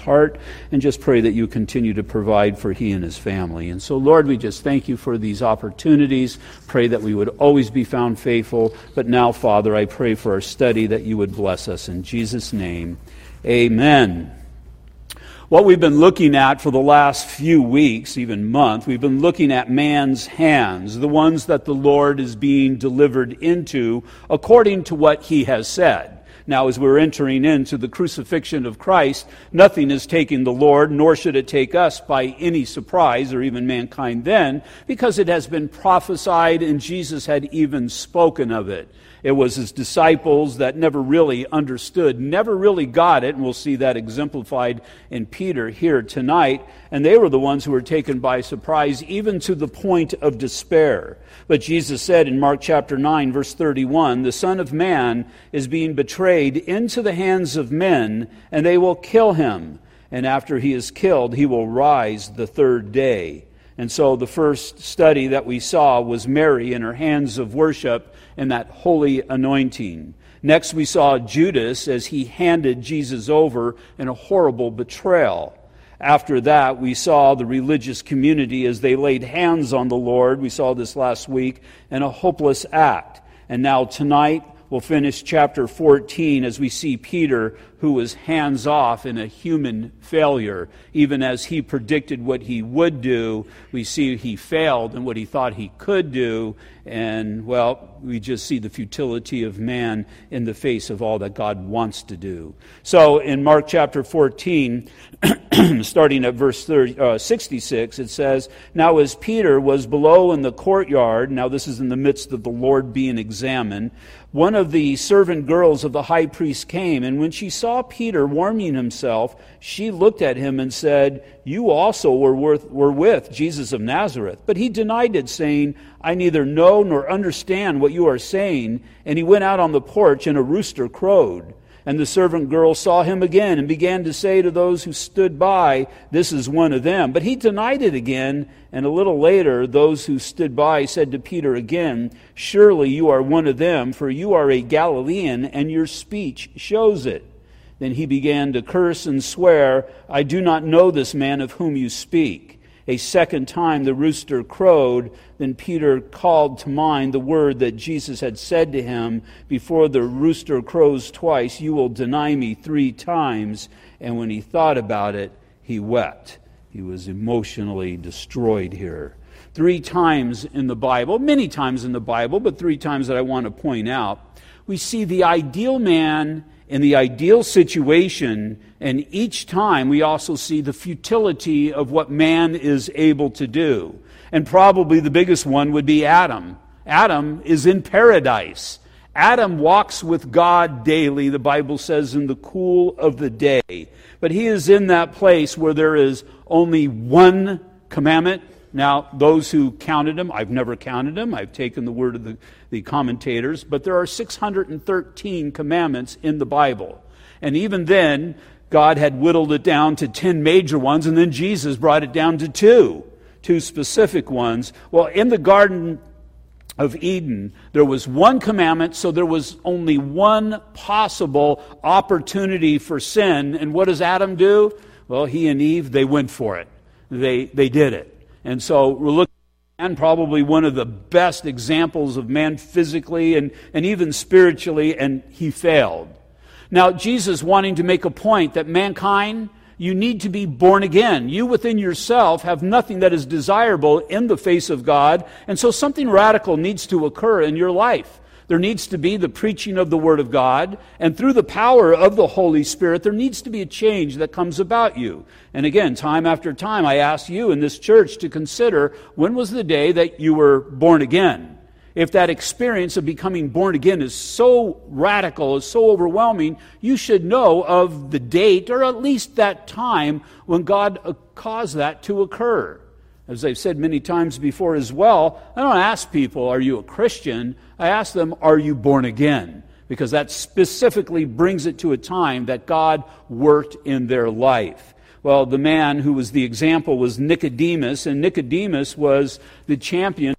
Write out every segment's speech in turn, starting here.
heart, and just pray that you continue to provide for he and his family. And so, Lord, we just thank you for these opportunities. Pray that we would always be found faithful. But now, Father, I pray for our study that you would bless us. In Jesus' name, amen. What we've been looking at for the last few weeks, even month, we've been looking at man's hands, the ones that the Lord is being delivered into according to what he has said. Now, as we're entering into the crucifixion of Christ, nothing is taking the Lord, nor should it take us by any surprise, or even mankind then, because it has been prophesied and Jesus had even spoken of it. It was his disciples that never really understood, never really got it, and we'll see that exemplified in Peter here tonight. And they were the ones who were taken by surprise, even to the point of despair. But Jesus said in Mark chapter 9, verse 31, The Son of Man is being betrayed into the hands of men, and they will kill him. And after he is killed, he will rise the third day. And so the first study that we saw was Mary in her hands of worship and that holy anointing. Next, we saw Judas as he handed Jesus over in a horrible betrayal. After that, we saw the religious community as they laid hands on the Lord. We saw this last week in a hopeless act. And now, tonight, we'll finish chapter 14 as we see Peter who was hands off in a human failure. Even as he predicted what he would do, we see he failed in what he thought he could do. And, well, we just see the futility of man in the face of all that God wants to do. So, in Mark chapter 14, starting at verse 30, uh, 66, it says, Now as Peter was below in the courtyard, now this is in the midst of the Lord being examined, one of the servant girls of the high priest came, and when she saw saw Peter warming himself, she looked at him and said, You also were, worth, were with Jesus of Nazareth. But he denied it, saying, I neither know nor understand what you are saying. And he went out on the porch, and a rooster crowed. And the servant girl saw him again and began to say to those who stood by, This is one of them. But he denied it again. And a little later, those who stood by said to Peter again, Surely you are one of them, for you are a Galilean, and your speech shows it. Then he began to curse and swear, I do not know this man of whom you speak. A second time the rooster crowed. Then Peter called to mind the word that Jesus had said to him, Before the rooster crows twice, you will deny me three times. And when he thought about it, he wept. He was emotionally destroyed here. Three times in the Bible, many times in the Bible, but three times that I want to point out, we see the ideal man in the ideal situation, and each time we also see the futility of what man is able to do. And probably the biggest one would be Adam. Adam is in paradise. Adam walks with God daily, the Bible says, in the cool of the day. But he is in that place where there is only one commandment now, those who counted them, I've never counted them. I've taken the word of the, the commentators, but there are 613 commandments in the Bible. And even then, God had whittled it down to 10 major ones, and then Jesus brought it down to two, two specific ones. Well, in the Garden of Eden, there was one commandment, so there was only one possible opportunity for sin. And what does Adam do? Well, he and Eve, they went for it. They, they did it. And so we're looking at man probably one of the best examples of man physically and, and even spiritually, and he failed. Now, Jesus wanting to make a point that mankind, you need to be born again. You within yourself have nothing that is desirable in the face of God, and so something radical needs to occur in your life. There needs to be the preaching of the Word of God, and through the power of the Holy Spirit, there needs to be a change that comes about you. And again, time after time, I ask you in this church to consider when was the day that you were born again? If that experience of becoming born again is so radical, is so overwhelming, you should know of the date or at least that time when God caused that to occur. As I've said many times before as well, I don't ask people, Are you a Christian? I ask them, Are you born again? Because that specifically brings it to a time that God worked in their life. Well, the man who was the example was Nicodemus, and Nicodemus was the champion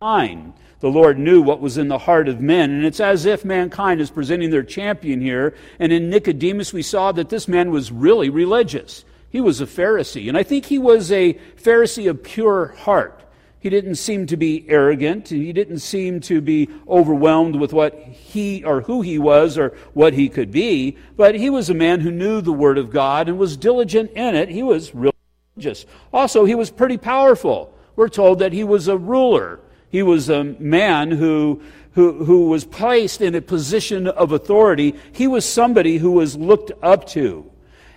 of The Lord knew what was in the heart of men, and it's as if mankind is presenting their champion here. And in Nicodemus, we saw that this man was really religious. He was a Pharisee, and I think he was a Pharisee of pure heart. He didn't seem to be arrogant. He didn't seem to be overwhelmed with what he or who he was or what he could be. But he was a man who knew the Word of God and was diligent in it. He was religious. Also, he was pretty powerful. We're told that he was a ruler. He was a man who, who, who was placed in a position of authority. He was somebody who was looked up to.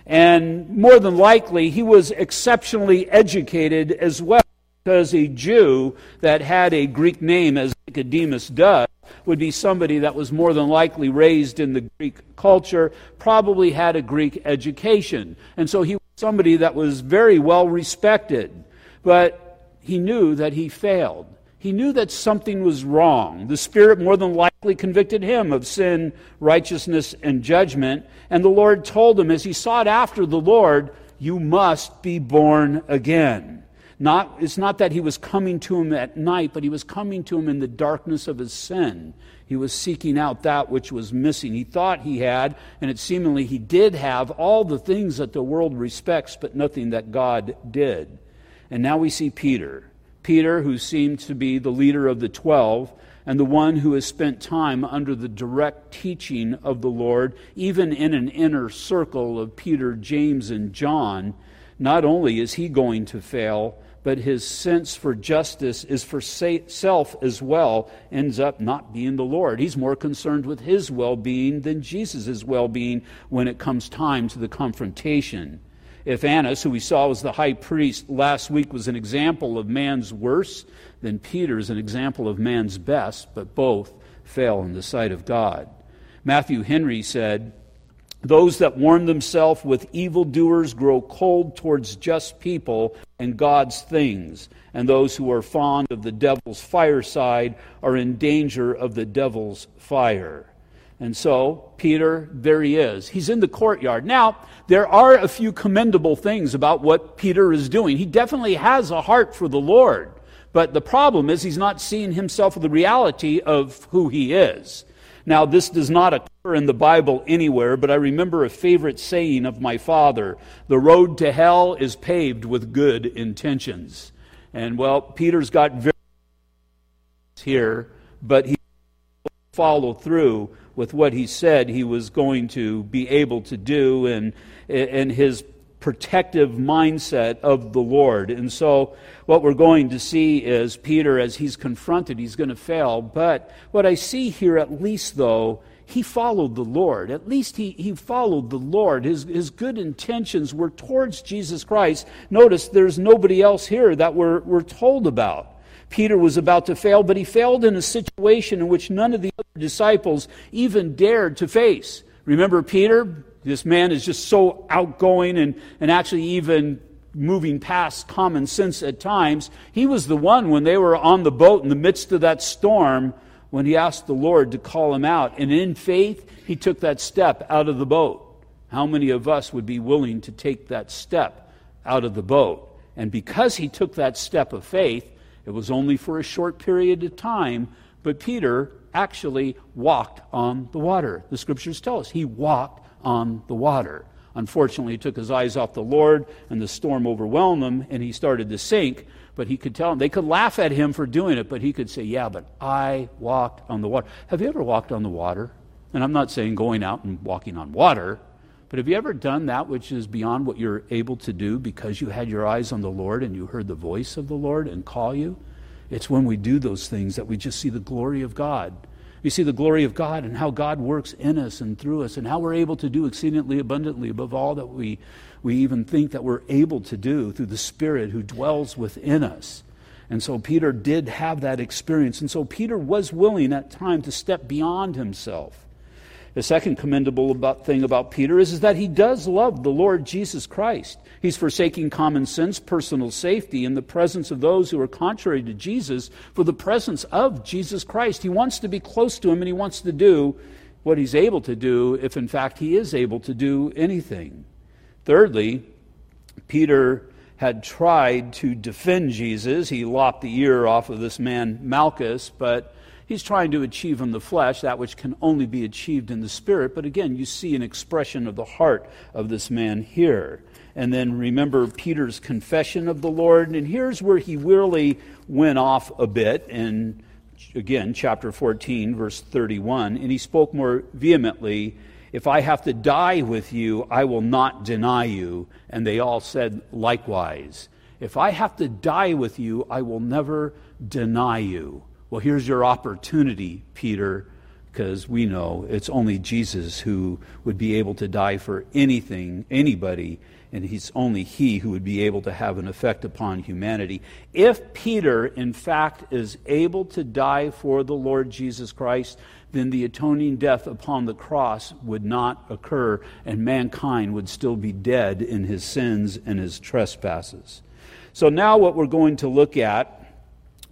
And more than likely, he was exceptionally educated as well because a Jew that had a Greek name, as Nicodemus does, would be somebody that was more than likely raised in the Greek culture, probably had a Greek education. And so he was somebody that was very well respected. But he knew that he failed. He knew that something was wrong. The Spirit more than likely convicted him of sin, righteousness, and judgment. And the Lord told him, as he sought after the Lord, You must be born again. Not, it's not that he was coming to him at night, but he was coming to him in the darkness of his sin. He was seeking out that which was missing. He thought he had, and it seemingly he did have, all the things that the world respects, but nothing that God did. And now we see Peter. Peter, who seemed to be the leader of the twelve, and the one who has spent time under the direct teaching of the Lord, even in an inner circle of Peter, James, and John, not only is he going to fail, but his sense for justice is for self as well, ends up not being the Lord. He's more concerned with his well being than Jesus' well being when it comes time to the confrontation. If Annas, who we saw was the high priest last week, was an example of man's worst, then Peter is an example of man's best, but both fail in the sight of God. Matthew Henry said, those that warm themselves with evildoers grow cold towards just people and God's things, and those who are fond of the devil's fireside are in danger of the devil's fire. And so, Peter, there he is. He's in the courtyard. Now, there are a few commendable things about what Peter is doing. He definitely has a heart for the Lord. But the problem is, he's not seeing himself with the reality of who he is. Now, this does not occur in the Bible anywhere, but I remember a favorite saying of my father the road to hell is paved with good intentions. And well, Peter's got very here, but he followed through with what he said he was going to be able to do and, and his protective mindset of the Lord. And so, what we're going to see is Peter, as he's confronted, he's going to fail. But what I see here, at least, though, he followed the Lord. At least he, he followed the Lord. His, his good intentions were towards Jesus Christ. Notice there's nobody else here that we're, we're told about. Peter was about to fail, but he failed in a situation in which none of the other disciples even dared to face. Remember Peter? This man is just so outgoing and, and actually even moving past common sense at times. He was the one when they were on the boat in the midst of that storm when he asked the Lord to call him out. And in faith, he took that step out of the boat. How many of us would be willing to take that step out of the boat? And because he took that step of faith, it was only for a short period of time, but Peter actually walked on the water. The scriptures tell us he walked on the water. Unfortunately, he took his eyes off the Lord, and the storm overwhelmed him, and he started to sink. But he could tell them, they could laugh at him for doing it, but he could say, Yeah, but I walked on the water. Have you ever walked on the water? And I'm not saying going out and walking on water, but have you ever done that which is beyond what you're able to do because you had your eyes on the Lord and you heard the voice of the Lord and call you? It's when we do those things that we just see the glory of God. We see the glory of God and how God works in us and through us and how we're able to do exceedingly abundantly above all that we, we even think that we're able to do through the Spirit who dwells within us. And so Peter did have that experience. And so Peter was willing at time to step beyond himself. The second commendable about, thing about Peter is, is that he does love the Lord Jesus Christ. He's forsaking common sense, personal safety, in the presence of those who are contrary to Jesus for the presence of Jesus Christ. He wants to be close to him and he wants to do what he's able to do if, in fact, he is able to do anything. Thirdly, Peter had tried to defend Jesus. He lopped the ear off of this man, Malchus, but he's trying to achieve in the flesh that which can only be achieved in the spirit. But again, you see an expression of the heart of this man here. And then remember Peter's confession of the Lord. And here's where he really went off a bit in, again, chapter 14, verse 31. And he spoke more vehemently If I have to die with you, I will not deny you. And they all said likewise. If I have to die with you, I will never deny you. Well, here's your opportunity, Peter, because we know it's only Jesus who would be able to die for anything, anybody, and he's only he who would be able to have an effect upon humanity. If Peter, in fact, is able to die for the Lord Jesus Christ, then the atoning death upon the cross would not occur, and mankind would still be dead in his sins and his trespasses. So, now what we're going to look at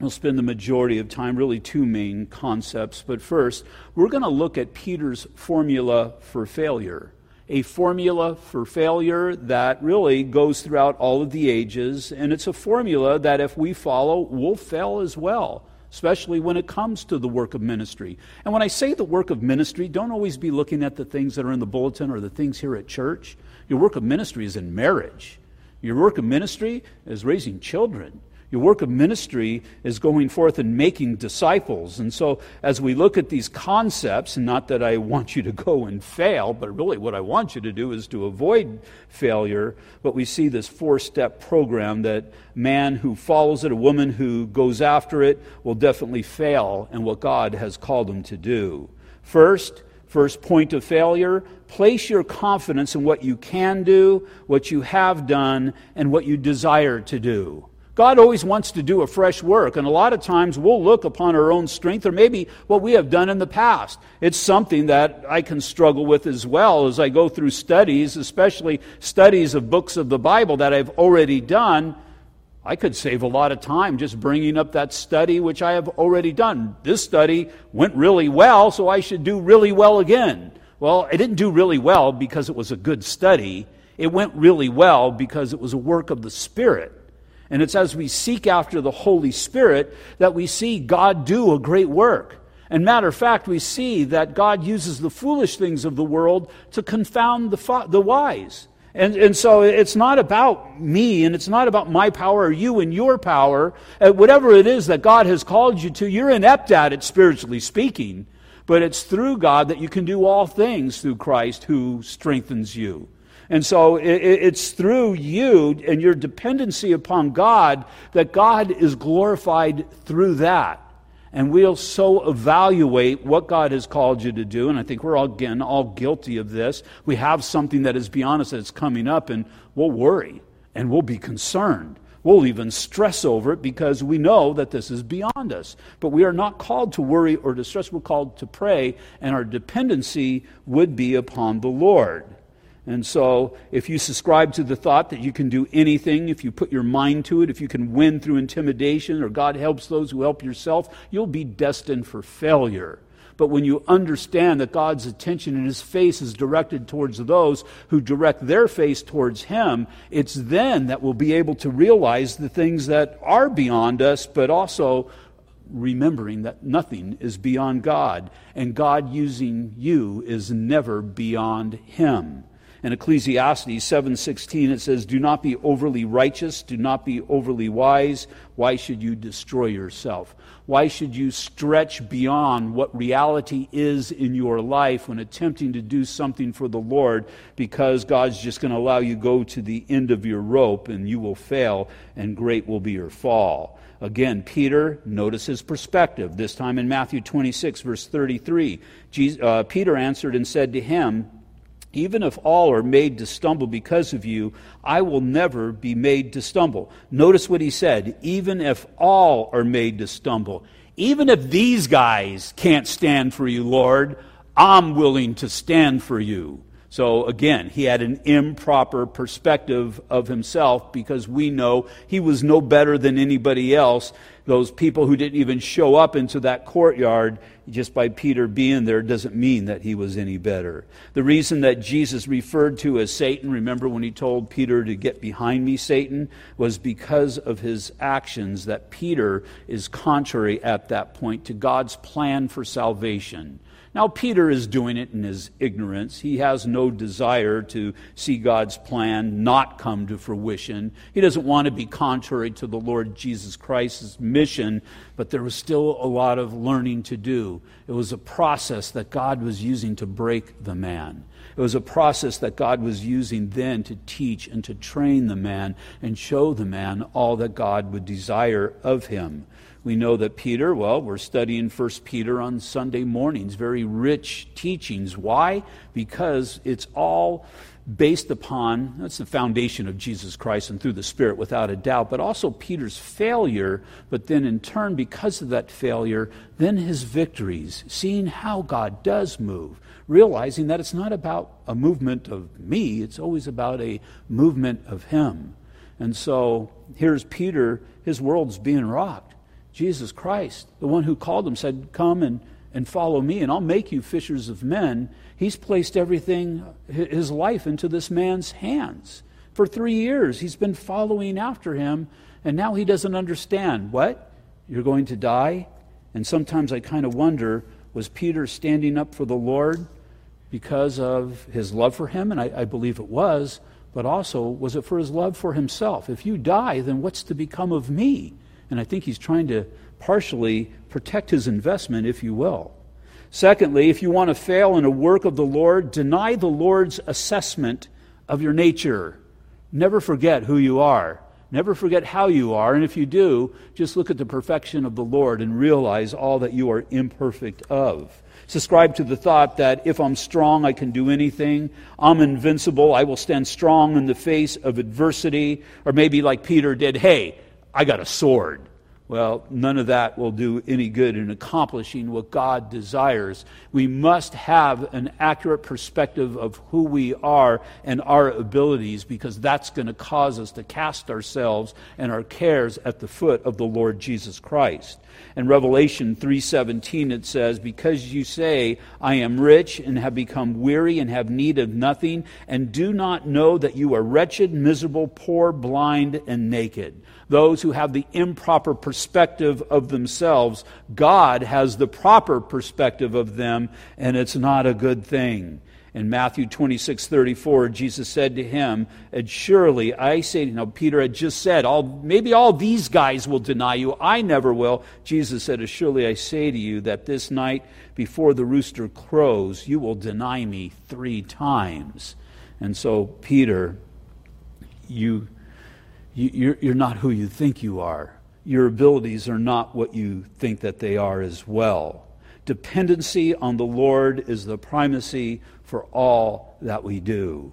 We'll spend the majority of time, really, two main concepts. But first, we're going to look at Peter's formula for failure. A formula for failure that really goes throughout all of the ages. And it's a formula that, if we follow, we'll fail as well, especially when it comes to the work of ministry. And when I say the work of ministry, don't always be looking at the things that are in the bulletin or the things here at church. Your work of ministry is in marriage, your work of ministry is raising children. Your work of ministry is going forth and making disciples. And so, as we look at these concepts, and not that I want you to go and fail, but really what I want you to do is to avoid failure, but we see this four step program that man who follows it, a woman who goes after it, will definitely fail in what God has called them to do. First, First point of failure place your confidence in what you can do, what you have done, and what you desire to do. God always wants to do a fresh work, and a lot of times we'll look upon our own strength or maybe what we have done in the past. It's something that I can struggle with as well as I go through studies, especially studies of books of the Bible that I've already done. I could save a lot of time just bringing up that study which I have already done. This study went really well, so I should do really well again. Well, I didn't do really well because it was a good study. It went really well because it was a work of the Spirit. And it's as we seek after the Holy Spirit that we see God do a great work. And matter of fact, we see that God uses the foolish things of the world to confound the, the wise. And, and so it's not about me and it's not about my power or you and your power. Uh, whatever it is that God has called you to, you're inept at it, spiritually speaking. But it's through God that you can do all things through Christ who strengthens you. And so it's through you and your dependency upon God that God is glorified through that. And we'll so evaluate what God has called you to do. And I think we're all, again, all guilty of this. We have something that is beyond us that's coming up, and we'll worry and we'll be concerned. We'll even stress over it because we know that this is beyond us. But we are not called to worry or distress. We're called to pray, and our dependency would be upon the Lord. And so, if you subscribe to the thought that you can do anything, if you put your mind to it, if you can win through intimidation, or God helps those who help yourself, you'll be destined for failure. But when you understand that God's attention and His face is directed towards those who direct their face towards Him, it's then that we'll be able to realize the things that are beyond us, but also remembering that nothing is beyond God. And God using you is never beyond Him. In Ecclesiastes 7:16 it says, "Do not be overly righteous, do not be overly wise. Why should you destroy yourself? Why should you stretch beyond what reality is in your life when attempting to do something for the Lord because God's just going to allow you go to the end of your rope and you will fail and great will be your fall." Again, Peter, notice his perspective. This time in Matthew 26, verse 33, Jesus, uh, Peter answered and said to him, even if all are made to stumble because of you, I will never be made to stumble. Notice what he said. Even if all are made to stumble. Even if these guys can't stand for you, Lord, I'm willing to stand for you. So again, he had an improper perspective of himself because we know he was no better than anybody else. Those people who didn't even show up into that courtyard, just by Peter being there, doesn't mean that he was any better. The reason that Jesus referred to as Satan, remember when he told Peter to get behind me, Satan, was because of his actions that Peter is contrary at that point to God's plan for salvation. Now, Peter is doing it in his ignorance. He has no desire to see God's plan not come to fruition. He doesn't want to be contrary to the Lord Jesus Christ's mission, but there was still a lot of learning to do. It was a process that God was using to break the man. It was a process that God was using then to teach and to train the man and show the man all that God would desire of him. We know that Peter, well, we're studying 1 Peter on Sunday mornings, very rich teachings. Why? Because it's all based upon, that's the foundation of Jesus Christ and through the Spirit without a doubt, but also Peter's failure, but then in turn, because of that failure, then his victories, seeing how God does move, realizing that it's not about a movement of me, it's always about a movement of him. And so here's Peter, his world's being rocked. Jesus Christ, the one who called him, said, Come and, and follow me, and I'll make you fishers of men. He's placed everything, his life, into this man's hands. For three years, he's been following after him, and now he doesn't understand. What? You're going to die? And sometimes I kind of wonder was Peter standing up for the Lord because of his love for him? And I, I believe it was. But also, was it for his love for himself? If you die, then what's to become of me? And I think he's trying to partially protect his investment, if you will. Secondly, if you want to fail in a work of the Lord, deny the Lord's assessment of your nature. Never forget who you are. Never forget how you are. And if you do, just look at the perfection of the Lord and realize all that you are imperfect of. Subscribe to the thought that if I'm strong, I can do anything. I'm invincible. I will stand strong in the face of adversity. Or maybe like Peter did, hey, I got a sword. Well, none of that will do any good in accomplishing what God desires. We must have an accurate perspective of who we are and our abilities because that's going to cause us to cast ourselves and our cares at the foot of the Lord Jesus Christ. In Revelation 3:17 it says, "Because you say, I am rich and have become weary and have need of nothing, and do not know that you are wretched, miserable, poor, blind, and naked." Those who have the improper perspective of themselves. God has the proper perspective of them, and it's not a good thing. In Matthew 26, 34, Jesus said to him, And surely I say, you know, Peter had just said, all, maybe all these guys will deny you. I never will. Jesus said, As Surely I say to you that this night before the rooster crows, you will deny me three times. And so, Peter, you you're, you're not who you think you are. Your abilities are not what you think that they are as well. Dependency on the Lord is the primacy for all that we do.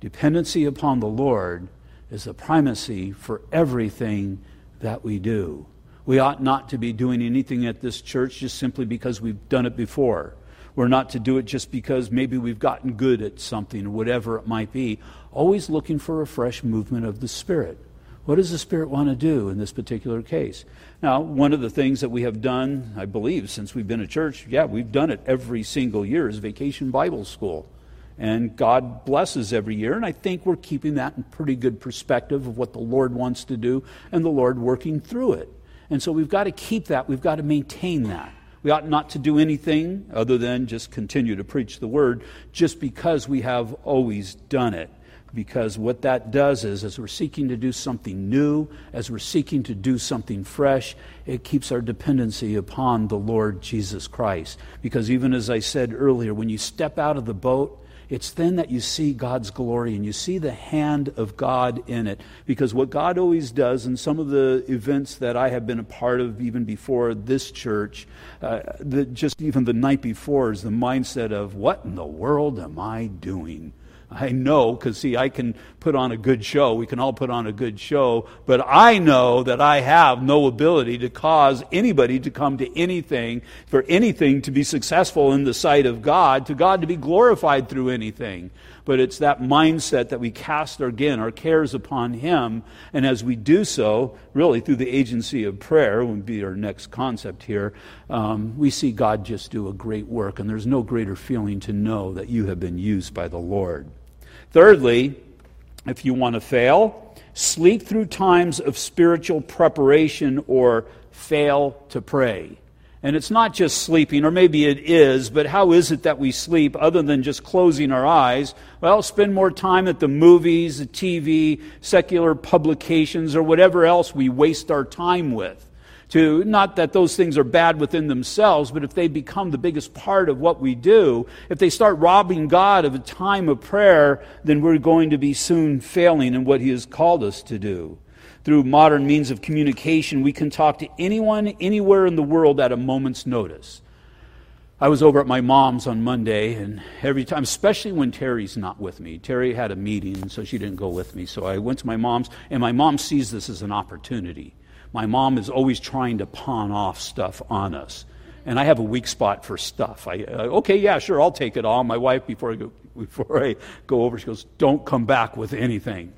Dependency upon the Lord is the primacy for everything that we do. We ought not to be doing anything at this church just simply because we've done it before. We're not to do it just because maybe we've gotten good at something or whatever it might be. Always looking for a fresh movement of the Spirit. What does the Spirit want to do in this particular case? Now, one of the things that we have done, I believe, since we've been a church, yeah, we've done it every single year, is Vacation Bible School. And God blesses every year, and I think we're keeping that in pretty good perspective of what the Lord wants to do and the Lord working through it. And so we've got to keep that, we've got to maintain that. We ought not to do anything other than just continue to preach the word just because we have always done it. Because what that does is, as we're seeking to do something new, as we're seeking to do something fresh, it keeps our dependency upon the Lord Jesus Christ. Because even as I said earlier, when you step out of the boat, it's then that you see God's glory and you see the hand of God in it. Because what God always does, and some of the events that I have been a part of even before this church, uh, the, just even the night before, is the mindset of, what in the world am I doing? I know, because see, I can put on a good show. We can all put on a good show. But I know that I have no ability to cause anybody to come to anything, for anything to be successful in the sight of God, to God to be glorified through anything but it's that mindset that we cast our, again our cares upon Him. And as we do so, really through the agency of prayer, would be our next concept here, um, we see God just do a great work. And there's no greater feeling to know that you have been used by the Lord. Thirdly, if you want to fail, sleep through times of spiritual preparation or fail to pray. And it's not just sleeping, or maybe it is, but how is it that we sleep other than just closing our eyes? Well, spend more time at the movies, the TV, secular publications, or whatever else we waste our time with. To, not that those things are bad within themselves, but if they become the biggest part of what we do, if they start robbing God of a time of prayer, then we're going to be soon failing in what He has called us to do through modern means of communication, we can talk to anyone, anywhere in the world at a moment's notice. I was over at my mom's on Monday, and every time, especially when Terry's not with me, Terry had a meeting, so she didn't go with me. So I went to my mom's, and my mom sees this as an opportunity. My mom is always trying to pawn off stuff on us. And I have a weak spot for stuff. I, uh, okay, yeah, sure, I'll take it all. My wife, before I, go, before I go over, she goes, Don't come back with anything.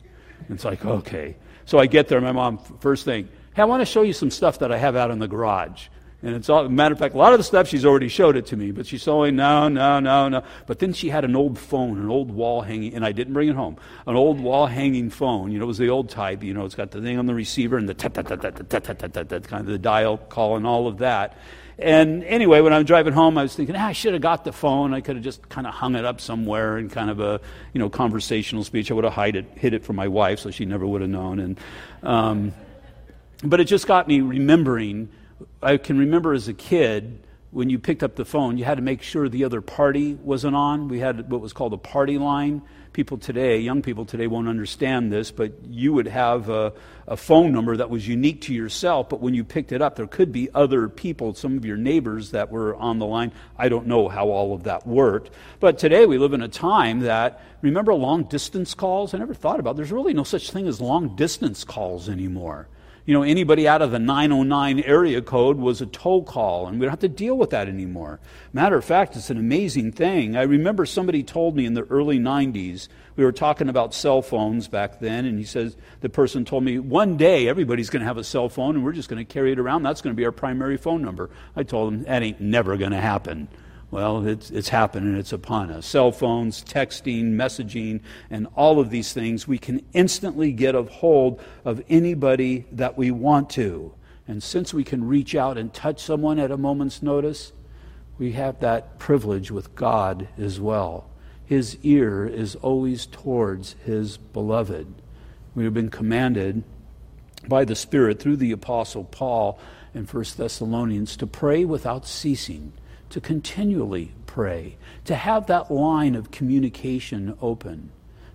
And it's like, okay. So I get there, my mom, first thing, hey, I want to show you some stuff that I have out in the garage. And it's all, matter of fact, a lot of the stuff she's already showed it to me, but she's saying, no, no, no, no. But then she had an old phone, an old wall hanging, and I didn't bring it home. An old wall hanging phone, you know, it was the old type, you know, it's got the thing on the receiver and the tat, tat, tat, tat, tat, tat, tat, tat, tat, kind of the dial call and all of that. And anyway, when I was driving home, I was thinking, ah, I should have got the phone. I could have just kind of hung it up somewhere in kind of a, you know, conversational speech. I would have hide it, hid it from my wife, so she never would have known. And, um, but it just got me remembering. I can remember as a kid when you picked up the phone, you had to make sure the other party wasn't on. We had what was called a party line people today, young people today, won't understand this, but you would have a, a, phone number that was unique to yourself, but when you picked it up, there could be other people, some of your neighbors that were on the line. I don't know how all of that worked. But today we live in a time that, remember long distance calls? I never thought about it. There's really no such thing as long distance calls anymore you know, anybody out of the 909 area code was a toll call, and we don't have to deal with that anymore. Matter of fact, it's an amazing thing. I remember somebody told me in the early 90s, we were talking about cell phones back then, and he says, the person told me, one day everybody's going to have a cell phone, and we're just going to carry it around. That's going to be our primary phone number. I told him, that ain't never going to happen. Well, it's, it's happened it's upon us. Cell phones, texting, messaging, and all of these things, we can instantly get a hold of anybody that we want to. And since we can reach out and touch someone at a moment's notice, we have that privilege with God as well. His ear is always towards his beloved. We have been commanded by the Spirit through the Apostle Paul in 1 Thessalonians to pray without ceasing to continually pray, to have that line of communication open.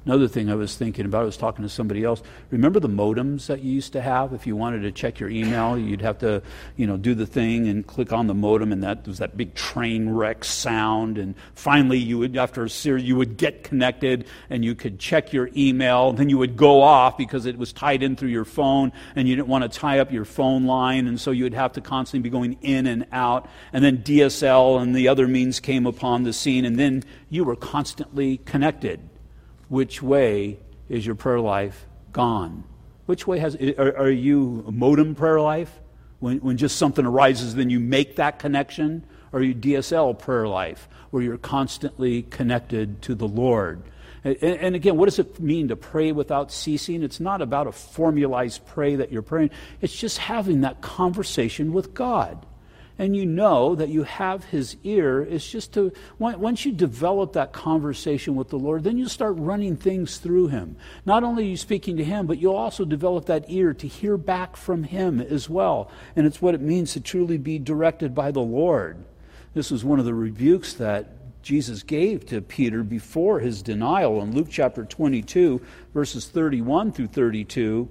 Another thing I was thinking about, I was talking to somebody else. Remember the modems that you used to have? If you wanted to check your email, you'd have to, you know, do the thing and click on the modem, and that was that big train wreck sound. And finally, you would, after a series, you would get connected and you could check your email. Then you would go off because it was tied in through your phone, and you didn't want to tie up your phone line, and so you would have to constantly be going in and out. And then DSL and the other means came upon the scene, and then you were constantly connected which way is your prayer life gone? Which way has, are, are you modem prayer life? When, when just something arises, then you make that connection? Or are you DSL prayer life, where you're constantly connected to the Lord? And, and again, what does it mean to pray without ceasing? It's not about a formalized pray that you're praying, it's just having that conversation with God and you know that you have his ear it's just to once you develop that conversation with the lord then you start running things through him. Not only are you speaking to him but you'll also develop that ear to hear back from him as well. And it's what it means to truly be directed by the lord. This was one of the rebukes that Jesus gave to Peter before his denial in Luke chapter 22, verses 31 through 32.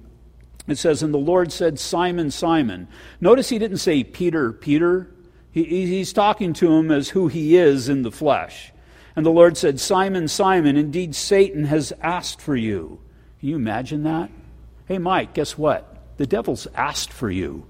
It says, And the Lord said, Simon, Simon. Notice he didn't say Peter, Peter. He, he's talking to him as who he is in the flesh. And the Lord said, Simon, Simon, indeed Satan has asked for you. Can you imagine that? Hey, Mike, guess what? The devil's asked for you.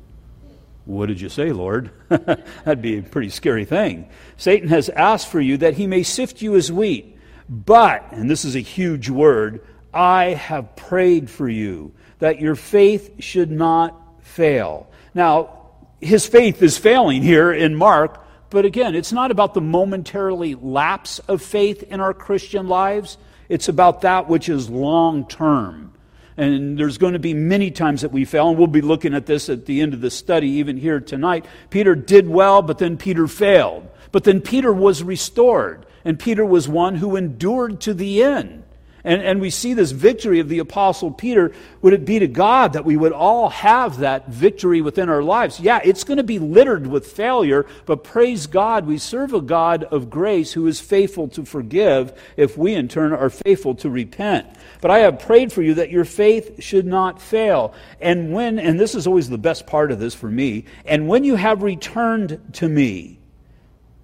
What did you say, Lord? That'd be a pretty scary thing. Satan has asked for you that he may sift you as wheat. But, and this is a huge word, I have prayed for you that your faith should not fail. Now, his faith is failing here in Mark, but again, it's not about the momentarily lapse of faith in our Christian lives. It's about that which is long term. And there's going to be many times that we fail, and we'll be looking at this at the end of the study, even here tonight. Peter did well, but then Peter failed. But then Peter was restored, and Peter was one who endured to the end. And, and we see this victory of the Apostle Peter. Would it be to God that we would all have that victory within our lives? Yeah, it's going to be littered with failure, but praise God, we serve a God of grace who is faithful to forgive if we in turn are faithful to repent. But I have prayed for you that your faith should not fail. And when, and this is always the best part of this for me, and when you have returned to me,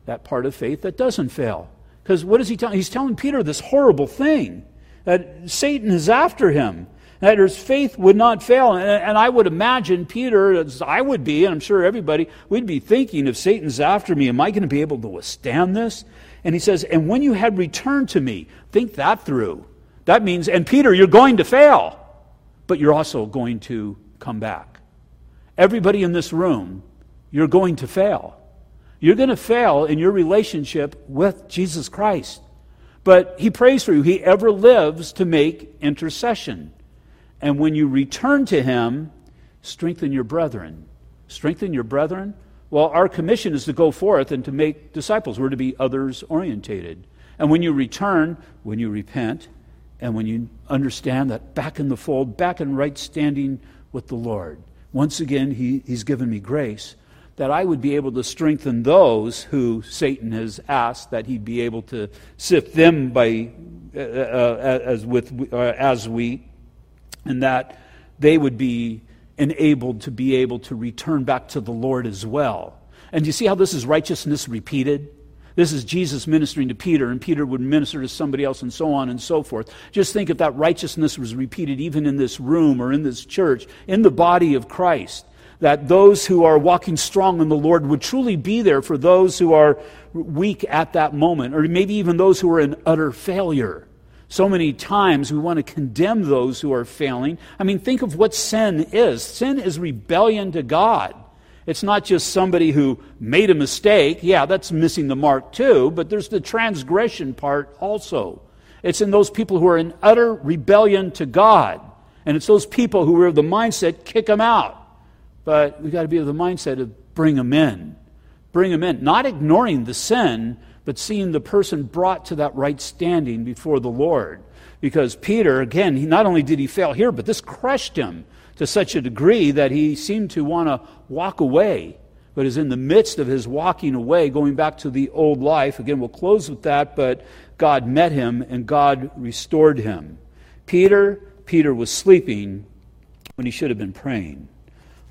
that part of faith that doesn't fail. Because what is he telling? He's telling Peter this horrible thing that Satan is after him, that his faith would not fail. And, I would imagine Peter, as I would be, and I'm sure everybody, we'd be thinking, if Satan's after me, am I going to be able to withstand this? And he says, and when you had returned to me, think that through. That means, and Peter, you're going to fail, but you're also going to come back. Everybody in this room, you're going to fail. You're going to fail in your relationship with Jesus Christ. But he prays for you. He ever lives to make intercession. And when you return to him, strengthen your brethren. Strengthen your brethren? Well, our commission is to go forth and to make disciples. We're to be others orientated. And when you return, when you repent, and when you understand that back in the fold, back in right standing with the Lord, once again, he, He's given me grace that I would be able to strengthen those who Satan has asked that he'd be able to sift them by uh, uh, as with uh, as we, and that they would be enabled to be able to return back to the Lord as well. And you see how this is righteousness repeated? This is Jesus ministering to Peter, and Peter would minister to somebody else, and so on and so forth. Just think if that righteousness was repeated even in this room or in this church, in the body of Christ that those who are walking strong in the Lord would truly be there for those who are weak at that moment, or maybe even those who are in utter failure. So many times we want to condemn those who are failing. I mean, think of what sin is sin is rebellion to God. It's not just somebody who made a mistake. Yeah, that's missing the mark too, but there's the transgression part also. It's in those people who are in utter rebellion to God. And it's those people who are of the mindset, kick them out. But we've got to be of the mindset of bring them in. Bring them in. Not ignoring the sin, but seeing the person brought to that right standing before the Lord. Because Peter, again, he, not only did he fail here, but this crushed him to such a degree that he seemed to want to walk away. But is in the midst of his walking away, going back to the old life. Again, we'll close with that, but God met him and God restored him. Peter, Peter was sleeping when he should have been praying.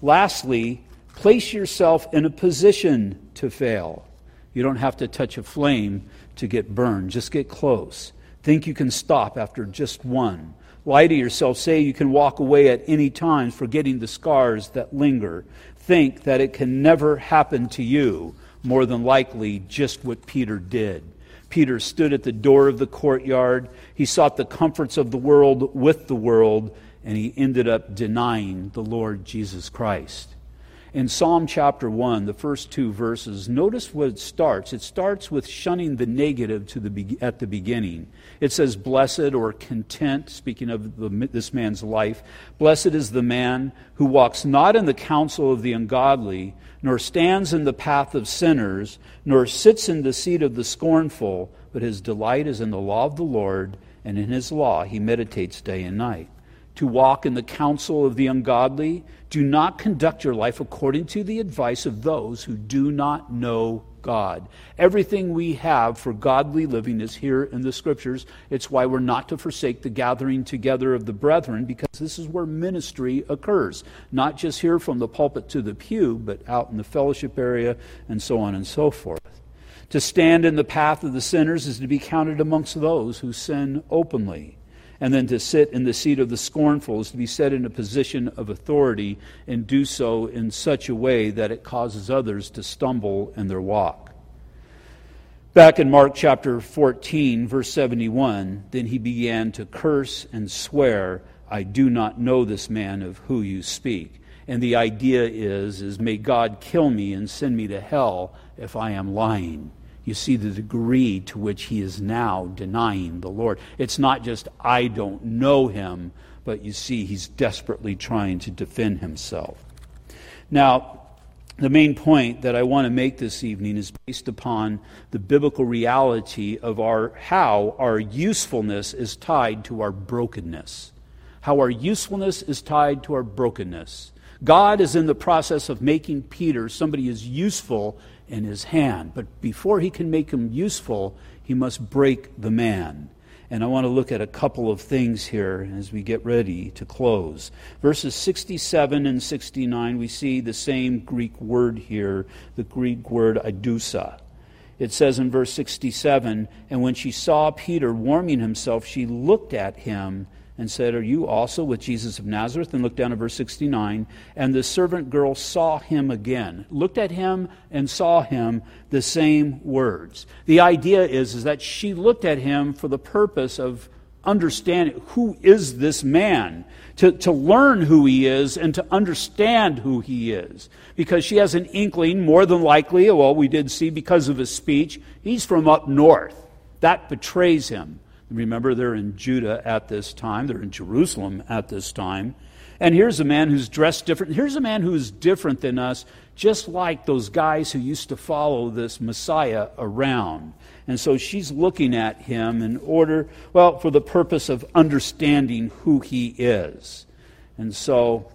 Lastly, place yourself in a position to fail. You don't have to touch a flame to get burned, just get close. Think you can stop after just one. Lie to yourself. Say you can walk away at any time, forgetting the scars that linger. Think that it can never happen to you, more than likely, just what Peter did. Peter stood at the door of the courtyard. He sought the comforts of the world with the world and he ended up denying the Lord Jesus Christ. In Psalm chapter 1, the first two verses, notice what it starts. It starts with shunning the negative to the, at the beginning. It says, Blessed or content, speaking of the, this man's life. Blessed is the man who walks not in the counsel of the ungodly, nor stands in the path of sinners, nor sits in the seat of the scornful, but his delight is in the law of the Lord, and in his law he meditates day and night to walk in the counsel of the ungodly. Do not conduct your life according to the advice of those who do not know God. Everything we have for godly living is here in the scriptures. It's why we're not to forsake the gathering together of the brethren, because this is where ministry occurs. Not just here from the pulpit to the pew, but out in the fellowship area and so on and so forth. To stand in the path of the sinners is to be counted amongst those who sin openly. And then to sit in the seat of the scornful is to be set in a position of authority and do so in such a way that it causes others to stumble in their walk. Back in Mark chapter 14, verse 71, then he began to curse and swear, I do not know this man of who you speak. And the idea is, is may God kill me and send me to hell if I am lying you see the degree to which he is now denying the Lord. It's not just, I don't know him, but you see he's desperately trying to defend himself. Now, the main point that I want to make this evening is based upon the biblical reality of our how our usefulness is tied to our brokenness. How our usefulness is tied to our brokenness. God is in the process of making Peter somebody is useful in his hand. But before he can make him useful, he must break the man. And I want to look at a couple of things here as we get ready to close. Verses 67 and 69, we see the same Greek word here, the Greek word adusa. It says in verse 67 And when she saw Peter warming himself, she looked at him and said, Are you also with Jesus of Nazareth? And looked down at verse 69. And the servant girl saw him again, looked at him and saw him the same words. The idea is, is that she looked at him for the purpose of understanding who is this man, to, to learn who he is and to understand who he is. Because she has an inkling, more than likely, well, we did see because of his speech, he's from up north. That betrays him. Remember, they're in Judah at this time, they're in Jerusalem at this time. And here's a man who's dressed different. Here's a man who's different than us, just like those guys who used to follow this Messiah around. And so she's looking at him in order, well, for the purpose of understanding who he is. And so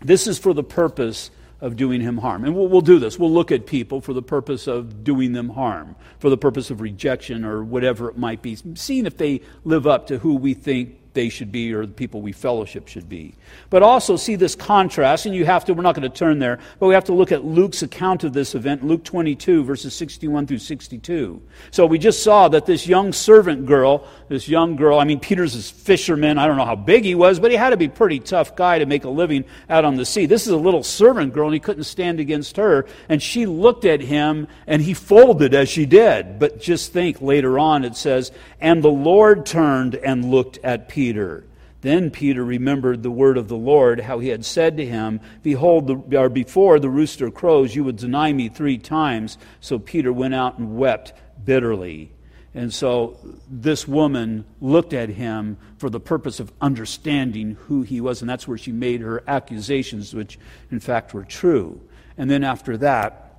this is for the purpose of doing him harm. And we'll, we'll, do this. We'll look at people for the purpose of doing them harm, for the purpose of rejection or whatever it might be, seeing if they live up to who we think they should be or the people we fellowship should be. But also see this contrast, and you have to, we're not going to turn there, but we have to look at Luke's account of this event, Luke 22, verses 61 through 62. So we just saw that this young servant girl, this young girl, I mean, Peter's a fisherman. I don't know how big he was, but he had to be pretty tough guy to make a living out on the sea. This is a little servant girl, and he couldn't stand against her. And she looked at him, and he folded as she did. But just think later on, it says, And the Lord turned and looked at Peter. Peter. Then Peter remembered the word of the Lord, how he had said to him, Behold, the, or before the rooster crows, you would deny me three times. So Peter went out and wept bitterly. And so this woman looked at him for the purpose of understanding who he was, and that's where she made her accusations, which in fact were true. And then after that,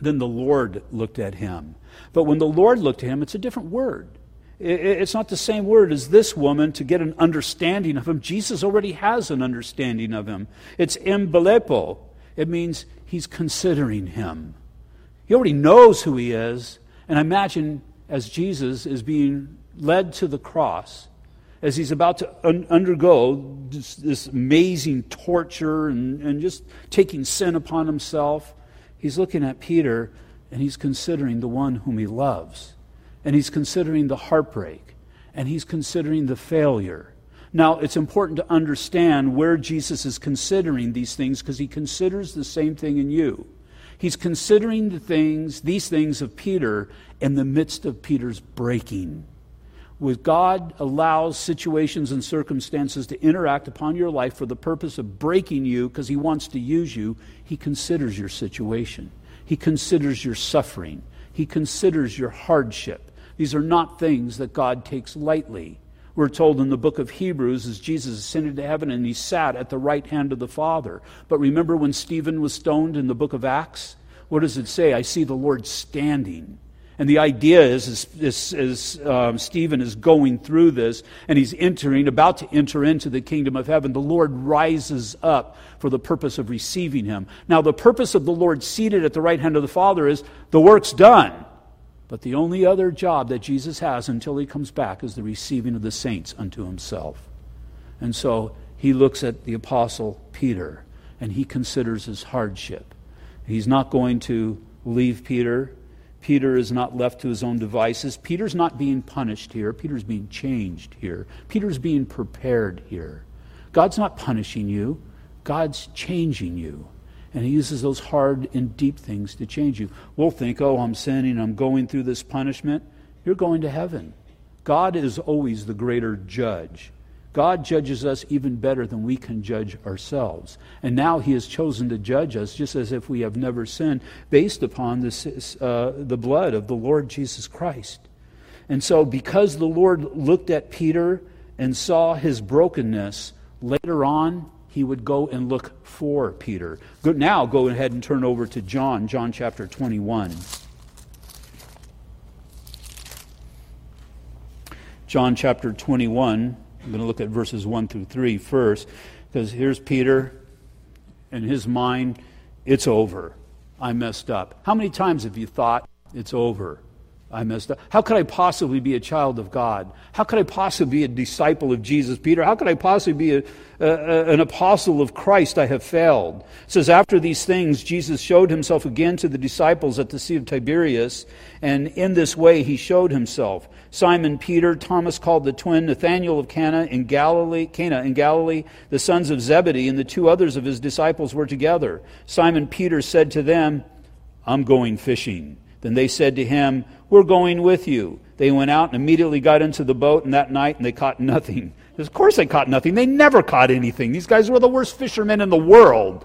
then the Lord looked at him. But when the Lord looked at him, it's a different word. It's not the same word as this woman to get an understanding of him. Jesus already has an understanding of him. It's embelepo. It means he's considering him. He already knows who he is. And I imagine as Jesus is being led to the cross, as he's about to un- undergo this, this, amazing torture and, and just taking sin upon himself, he's looking at Peter and he's considering the one whom he loves and he's considering the heartbreak, and he's considering the failure. Now, it's important to understand where Jesus is considering these things because he considers the same thing in you. He's considering the things, these things of Peter in the midst of Peter's breaking. With God allows situations and circumstances to interact upon your life for the purpose of breaking you because he wants to use you, he considers your situation. He considers your suffering. He considers your hardship. These are not things that God takes lightly. We're told in the book of Hebrews as Jesus ascended to heaven and he sat at the right hand of the Father. But remember when Stephen was stoned in the book of Acts? What does it say? I see the Lord standing. And the idea is, as, um, Stephen is going through this and he's entering, about to enter into the kingdom of heaven, the Lord rises up for the purpose of receiving him. Now, the purpose of the Lord seated at the right hand of the Father is the work's done. But the only other job that Jesus has until he comes back is the receiving of the saints unto himself. And so he looks at the apostle Peter and he considers his hardship. He's not going to leave Peter. Peter is not left to his own devices. Peter's not being punished here. Peter's being changed here. Peter's being prepared here. God's not punishing you, God's changing you. And he uses those hard and deep things to change you. We'll think, oh, I'm sinning, I'm going through this punishment. You're going to heaven. God is always the greater judge. God judges us even better than we can judge ourselves. And now He has chosen to judge us just as if we have never sinned, based upon this, uh, the blood of the Lord Jesus Christ. And so, because the Lord looked at Peter and saw his brokenness, later on, he would go and look for Peter. Now, go ahead and turn over to John, John chapter 21. John chapter 21. I'm going to look at verses 1 through 3 first, because here's Peter, and his mind, it's over. I messed up. How many times have you thought, it's over? I messed up. How could I possibly be a child of God? How could I possibly be a disciple of Jesus? Peter, how could I possibly be a, a, an apostle of Christ? I have failed. It says, After these things, Jesus showed himself again to the disciples at the Sea of Tiberias, and in this way he showed himself. Simon Peter, Thomas called the twin, Nathanael of Cana in Galilee, Cana in Galilee, the sons of Zebedee, and the two others of his disciples were together. Simon Peter said to them, I'm going fishing. Then they said to him, We're going with you. They went out and immediately got into the boat, and that night, and they caught nothing. Of course, they caught nothing. They never caught anything. These guys were the worst fishermen in the world.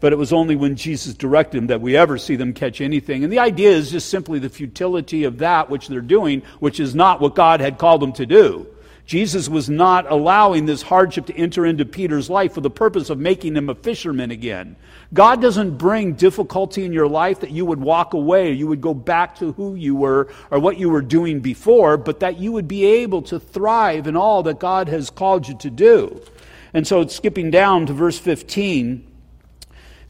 But it was only when Jesus directed them that we ever see them catch anything. And the idea is just simply the futility of that which they're doing, which is not what God had called them to do. Jesus was not allowing this hardship to enter into Peter's life for the purpose of making him a fisherman again. God doesn't bring difficulty in your life that you would walk away, you would go back to who you were or what you were doing before, but that you would be able to thrive in all that God has called you to do. And so, skipping down to verse 15,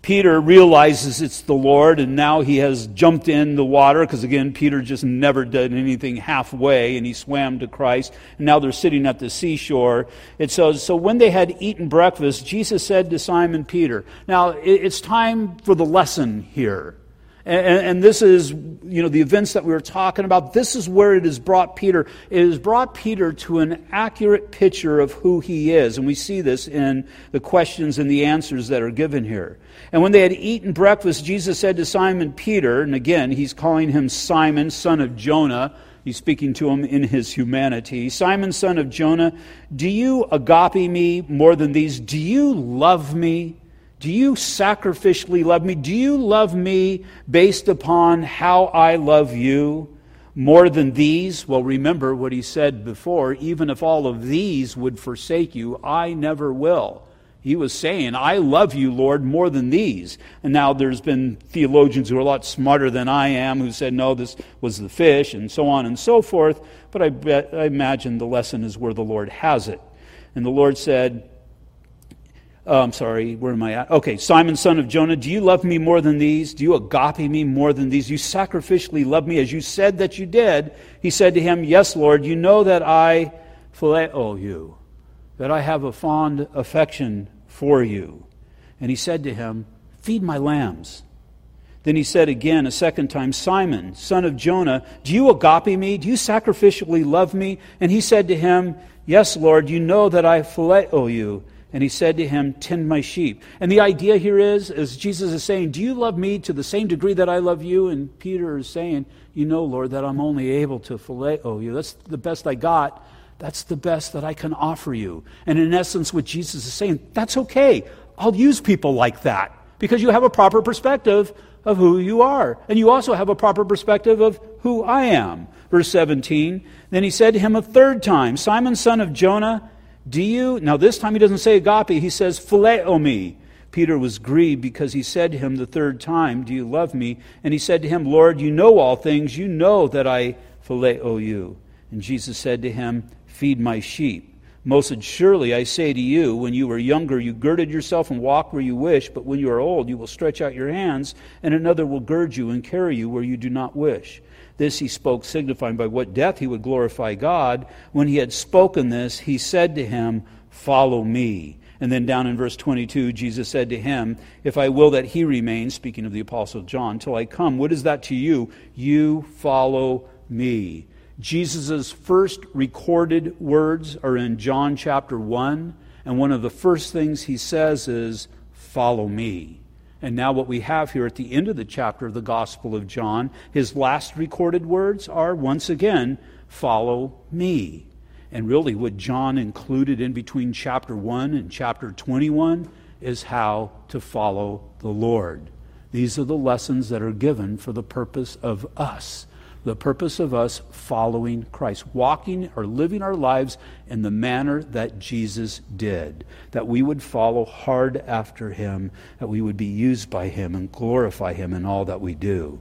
Peter realizes it's the Lord, and now he has jumped in the water, because again, Peter just never did anything halfway, and he swam to Christ. And now they're sitting at the seashore. It says, So when they had eaten breakfast, Jesus said to Simon Peter, Now, it's time for the lesson here. And, and, this is, you know, the events that we were talking about. This is where it has brought Peter. It has brought Peter to an accurate picture of who he is. And we see this in the questions and the answers that are given here. And when they had eaten breakfast, Jesus said to Simon Peter, and again, he's calling him Simon, son of Jonah. He's speaking to him in his humanity. Simon, son of Jonah, do you agape me more than these? Do you love me? Do you sacrificially love me? Do you love me based upon how I love you more than these? Well, remember what he said before even if all of these would forsake you, I never will. He was saying, I love you, Lord, more than these. And now there's been theologians who are a lot smarter than I am who said, no, this was the fish, and so on and so forth. But I, bet, I imagine the lesson is where the Lord has it. And the Lord said, Oh, I'm sorry, where am I at? Okay, Simon, son of Jonah, do you love me more than these? Do you agape me more than these? You sacrificially love me as you said that you did. He said to him, Yes, Lord, you know that I phileo oh, you, that I have a fond affection for you. And he said to him, Feed my lambs. Then he said again, a second time, Simon, son of Jonah, do you agape me? Do you sacrificially love me? And he said to him, Yes, Lord, you know that I phileo oh, you and he said to him, Tend my sheep. And the idea here is, as Jesus is saying, Do you love me to the same degree that I love you? And Peter is saying, You know, Lord, that I'm only able to phileo you. That's the best I got. That's the best that I can offer you. And in essence, what Jesus is saying, that's okay. I'll use people like that because you have a proper perspective of who you are. And you also have a proper perspective of who I am. Verse 17 Then he said to him a third time, Simon, son of Jonah, do you, now this time he doesn't say agape, he says phileo me. Peter was grieved because he said to him the third time, Do you love me? And he said to him, Lord, you know all things. You know that I phileo you. And Jesus said to him, Feed my sheep. Most surely I say to you, when you were younger, you girded yourself and walked where you wish, but when you are old, you will stretch out your hands, and another will gird you and carry you where you do not wish. This he spoke, signifying by what death he would glorify God. When he had spoken this, he said to him, Follow me. And then down in verse 22, Jesus said to him, If I will that he remain, speaking of the Apostle John, till I come, what is that to you? You follow me. Jesus' first recorded words are in John chapter 1, and one of the first things he says is, Follow me. And now, what we have here at the end of the chapter of the Gospel of John, his last recorded words are once again, Follow me. And really, what John included in between chapter 1 and chapter 21 is how to follow the Lord. These are the lessons that are given for the purpose of us the purpose of us following Christ, walking or living our lives in the manner that Jesus did, that we would follow hard after him, that we would be used by him and glorify him in all that we do.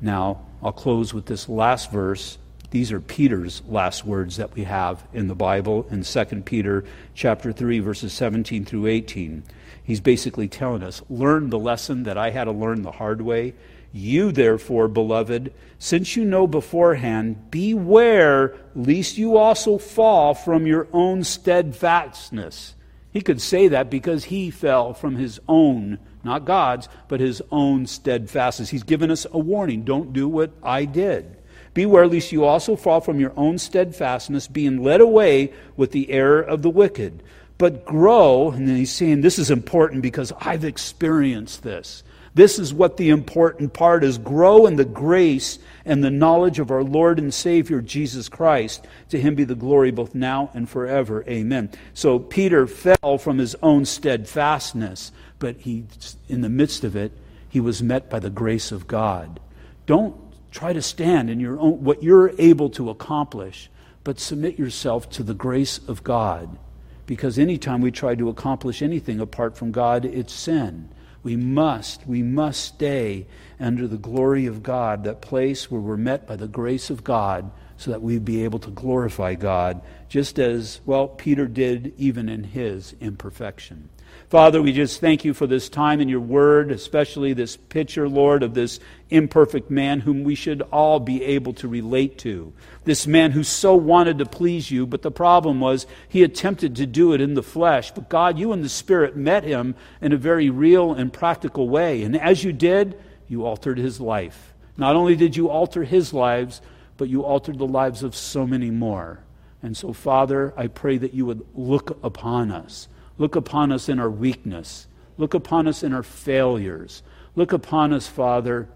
Now, I'll close with this last verse. These are Peter's last words that we have in the Bible in 2 Peter chapter 3 verses 17 through 18. He's basically telling us, learn the lesson that I had to learn the hard way you, therefore, beloved, since you know beforehand, beware lest you also fall from your own steadfastness. He could say that because he fell from his own, not God's, but his own steadfastness. He's given us a warning don't do what I did. Beware lest you also fall from your own steadfastness, being led away with the error of the wicked. But grow, and then he's saying this is important because I've experienced this. This is what the important part is grow in the grace and the knowledge of our Lord and Savior Jesus Christ. To him be the glory both now and forever. Amen. So Peter fell from his own steadfastness, but he in the midst of it, he was met by the grace of God. Don't try to stand in your own what you're able to accomplish, but submit yourself to the grace of God. Because anytime we try to accomplish anything apart from God, it's sin. We must, we must stay under the glory of God, that place where we're met by the grace of God, so that we'd be able to glorify God, just as, well, Peter did even in his imperfection. Father, we just thank you for this time in your word, especially this picture, Lord, of this imperfect man whom we should all be able to relate to. This man who so wanted to please you, but the problem was he attempted to do it in the flesh. But God, you and the Spirit met him in a very real and practical way. And as you did, you altered his life. Not only did you alter his lives, but you altered the lives of so many more. And so, Father, I pray that you would look upon us Look upon us in our weakness. Look upon us in our failures. Look upon us, Father,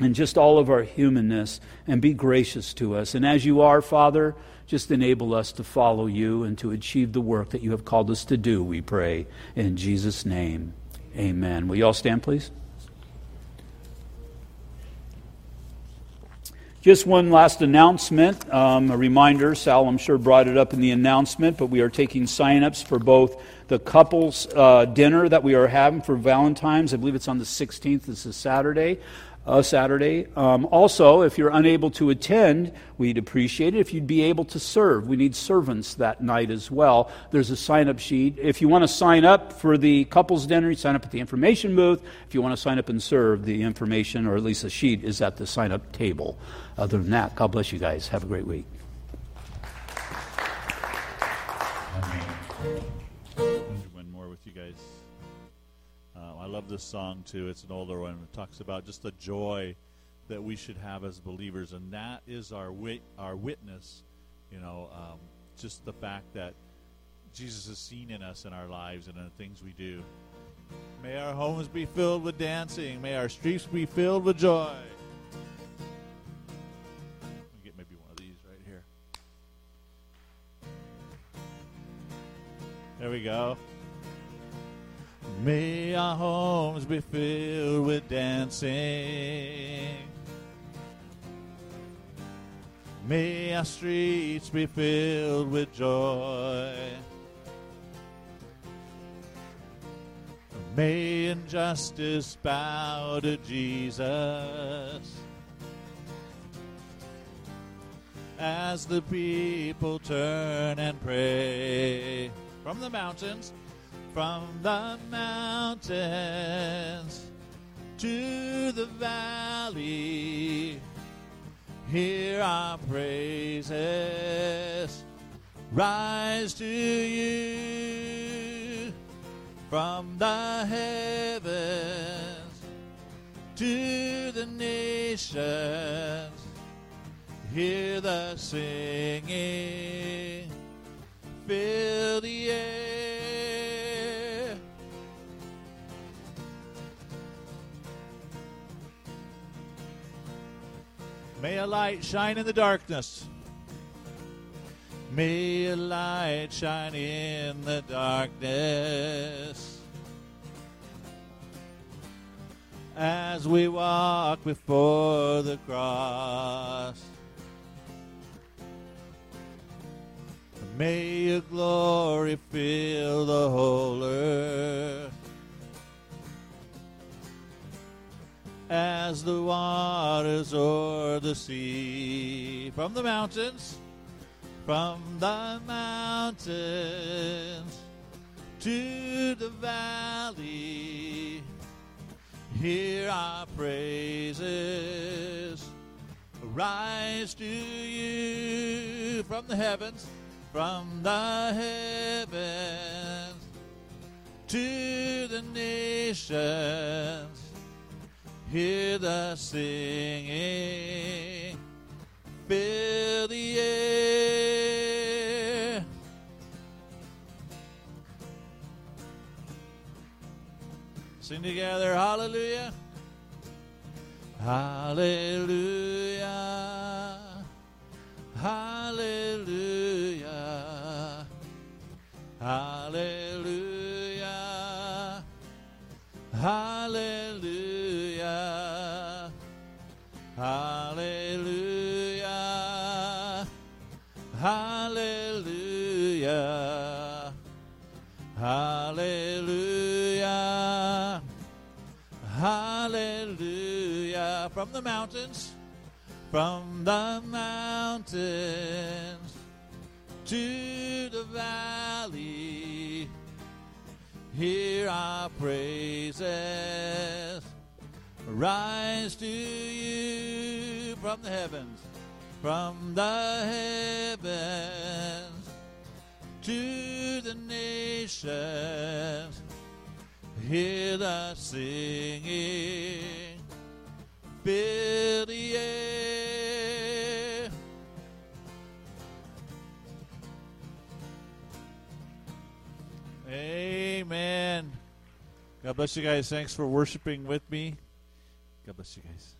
in just all of our humanness and be gracious to us. And as you are, Father, just enable us to follow you and to achieve the work that you have called us to do, we pray. In Jesus' name, amen. Will you all stand, please? Just one last announcement, um, a reminder. Sal, I'm sure, brought it up in the announcement, but we are taking sign-ups for both the couples uh, dinner that we are having for Valentine's. I believe it's on the 16th. This is Saturday uh, Saturday. Um, also, if you're unable to attend, we'd appreciate it if you'd be able to serve. We need servants that night as well. There's a sign up sheet. If you want to sign up for the couples dinner, you sign up at the information booth. If you want to sign up and serve, the information, or at least the sheet, is at the sign up table. Other than that, God bless you guys. Have a great week. I love this song too. It's an older one. It talks about just the joy that we should have as believers, and that is our wit- our witness. You know, um, just the fact that Jesus is seen in us in our lives and in the things we do. May our homes be filled with dancing. May our streets be filled with joy. Get maybe one of these right here. There we go. May our homes be filled with dancing. May our streets be filled with joy. May injustice bow to Jesus. As the people turn and pray from the mountains from the mountains to the valley. Hear our praises rise to you. from the heavens to the nations. Hear the singing, fill the air. Light shine in the darkness. May a light shine in the darkness. As we walk before the cross. May your glory fill the whole earth. As the waters o'er the sea. From the mountains from the mountains to the valley. Hear our praises rise to you from the heavens, from the heavens to the nations. Hear the singing, fill the air. Sing together, hallelujah. Hallelujah. The mountains, from the mountains to the valley, hear our praises. Rise to you from the heavens, from the heavens to the nations. Hear the singing, Amen. God bless you guys. Thanks for worshiping with me. God bless you guys.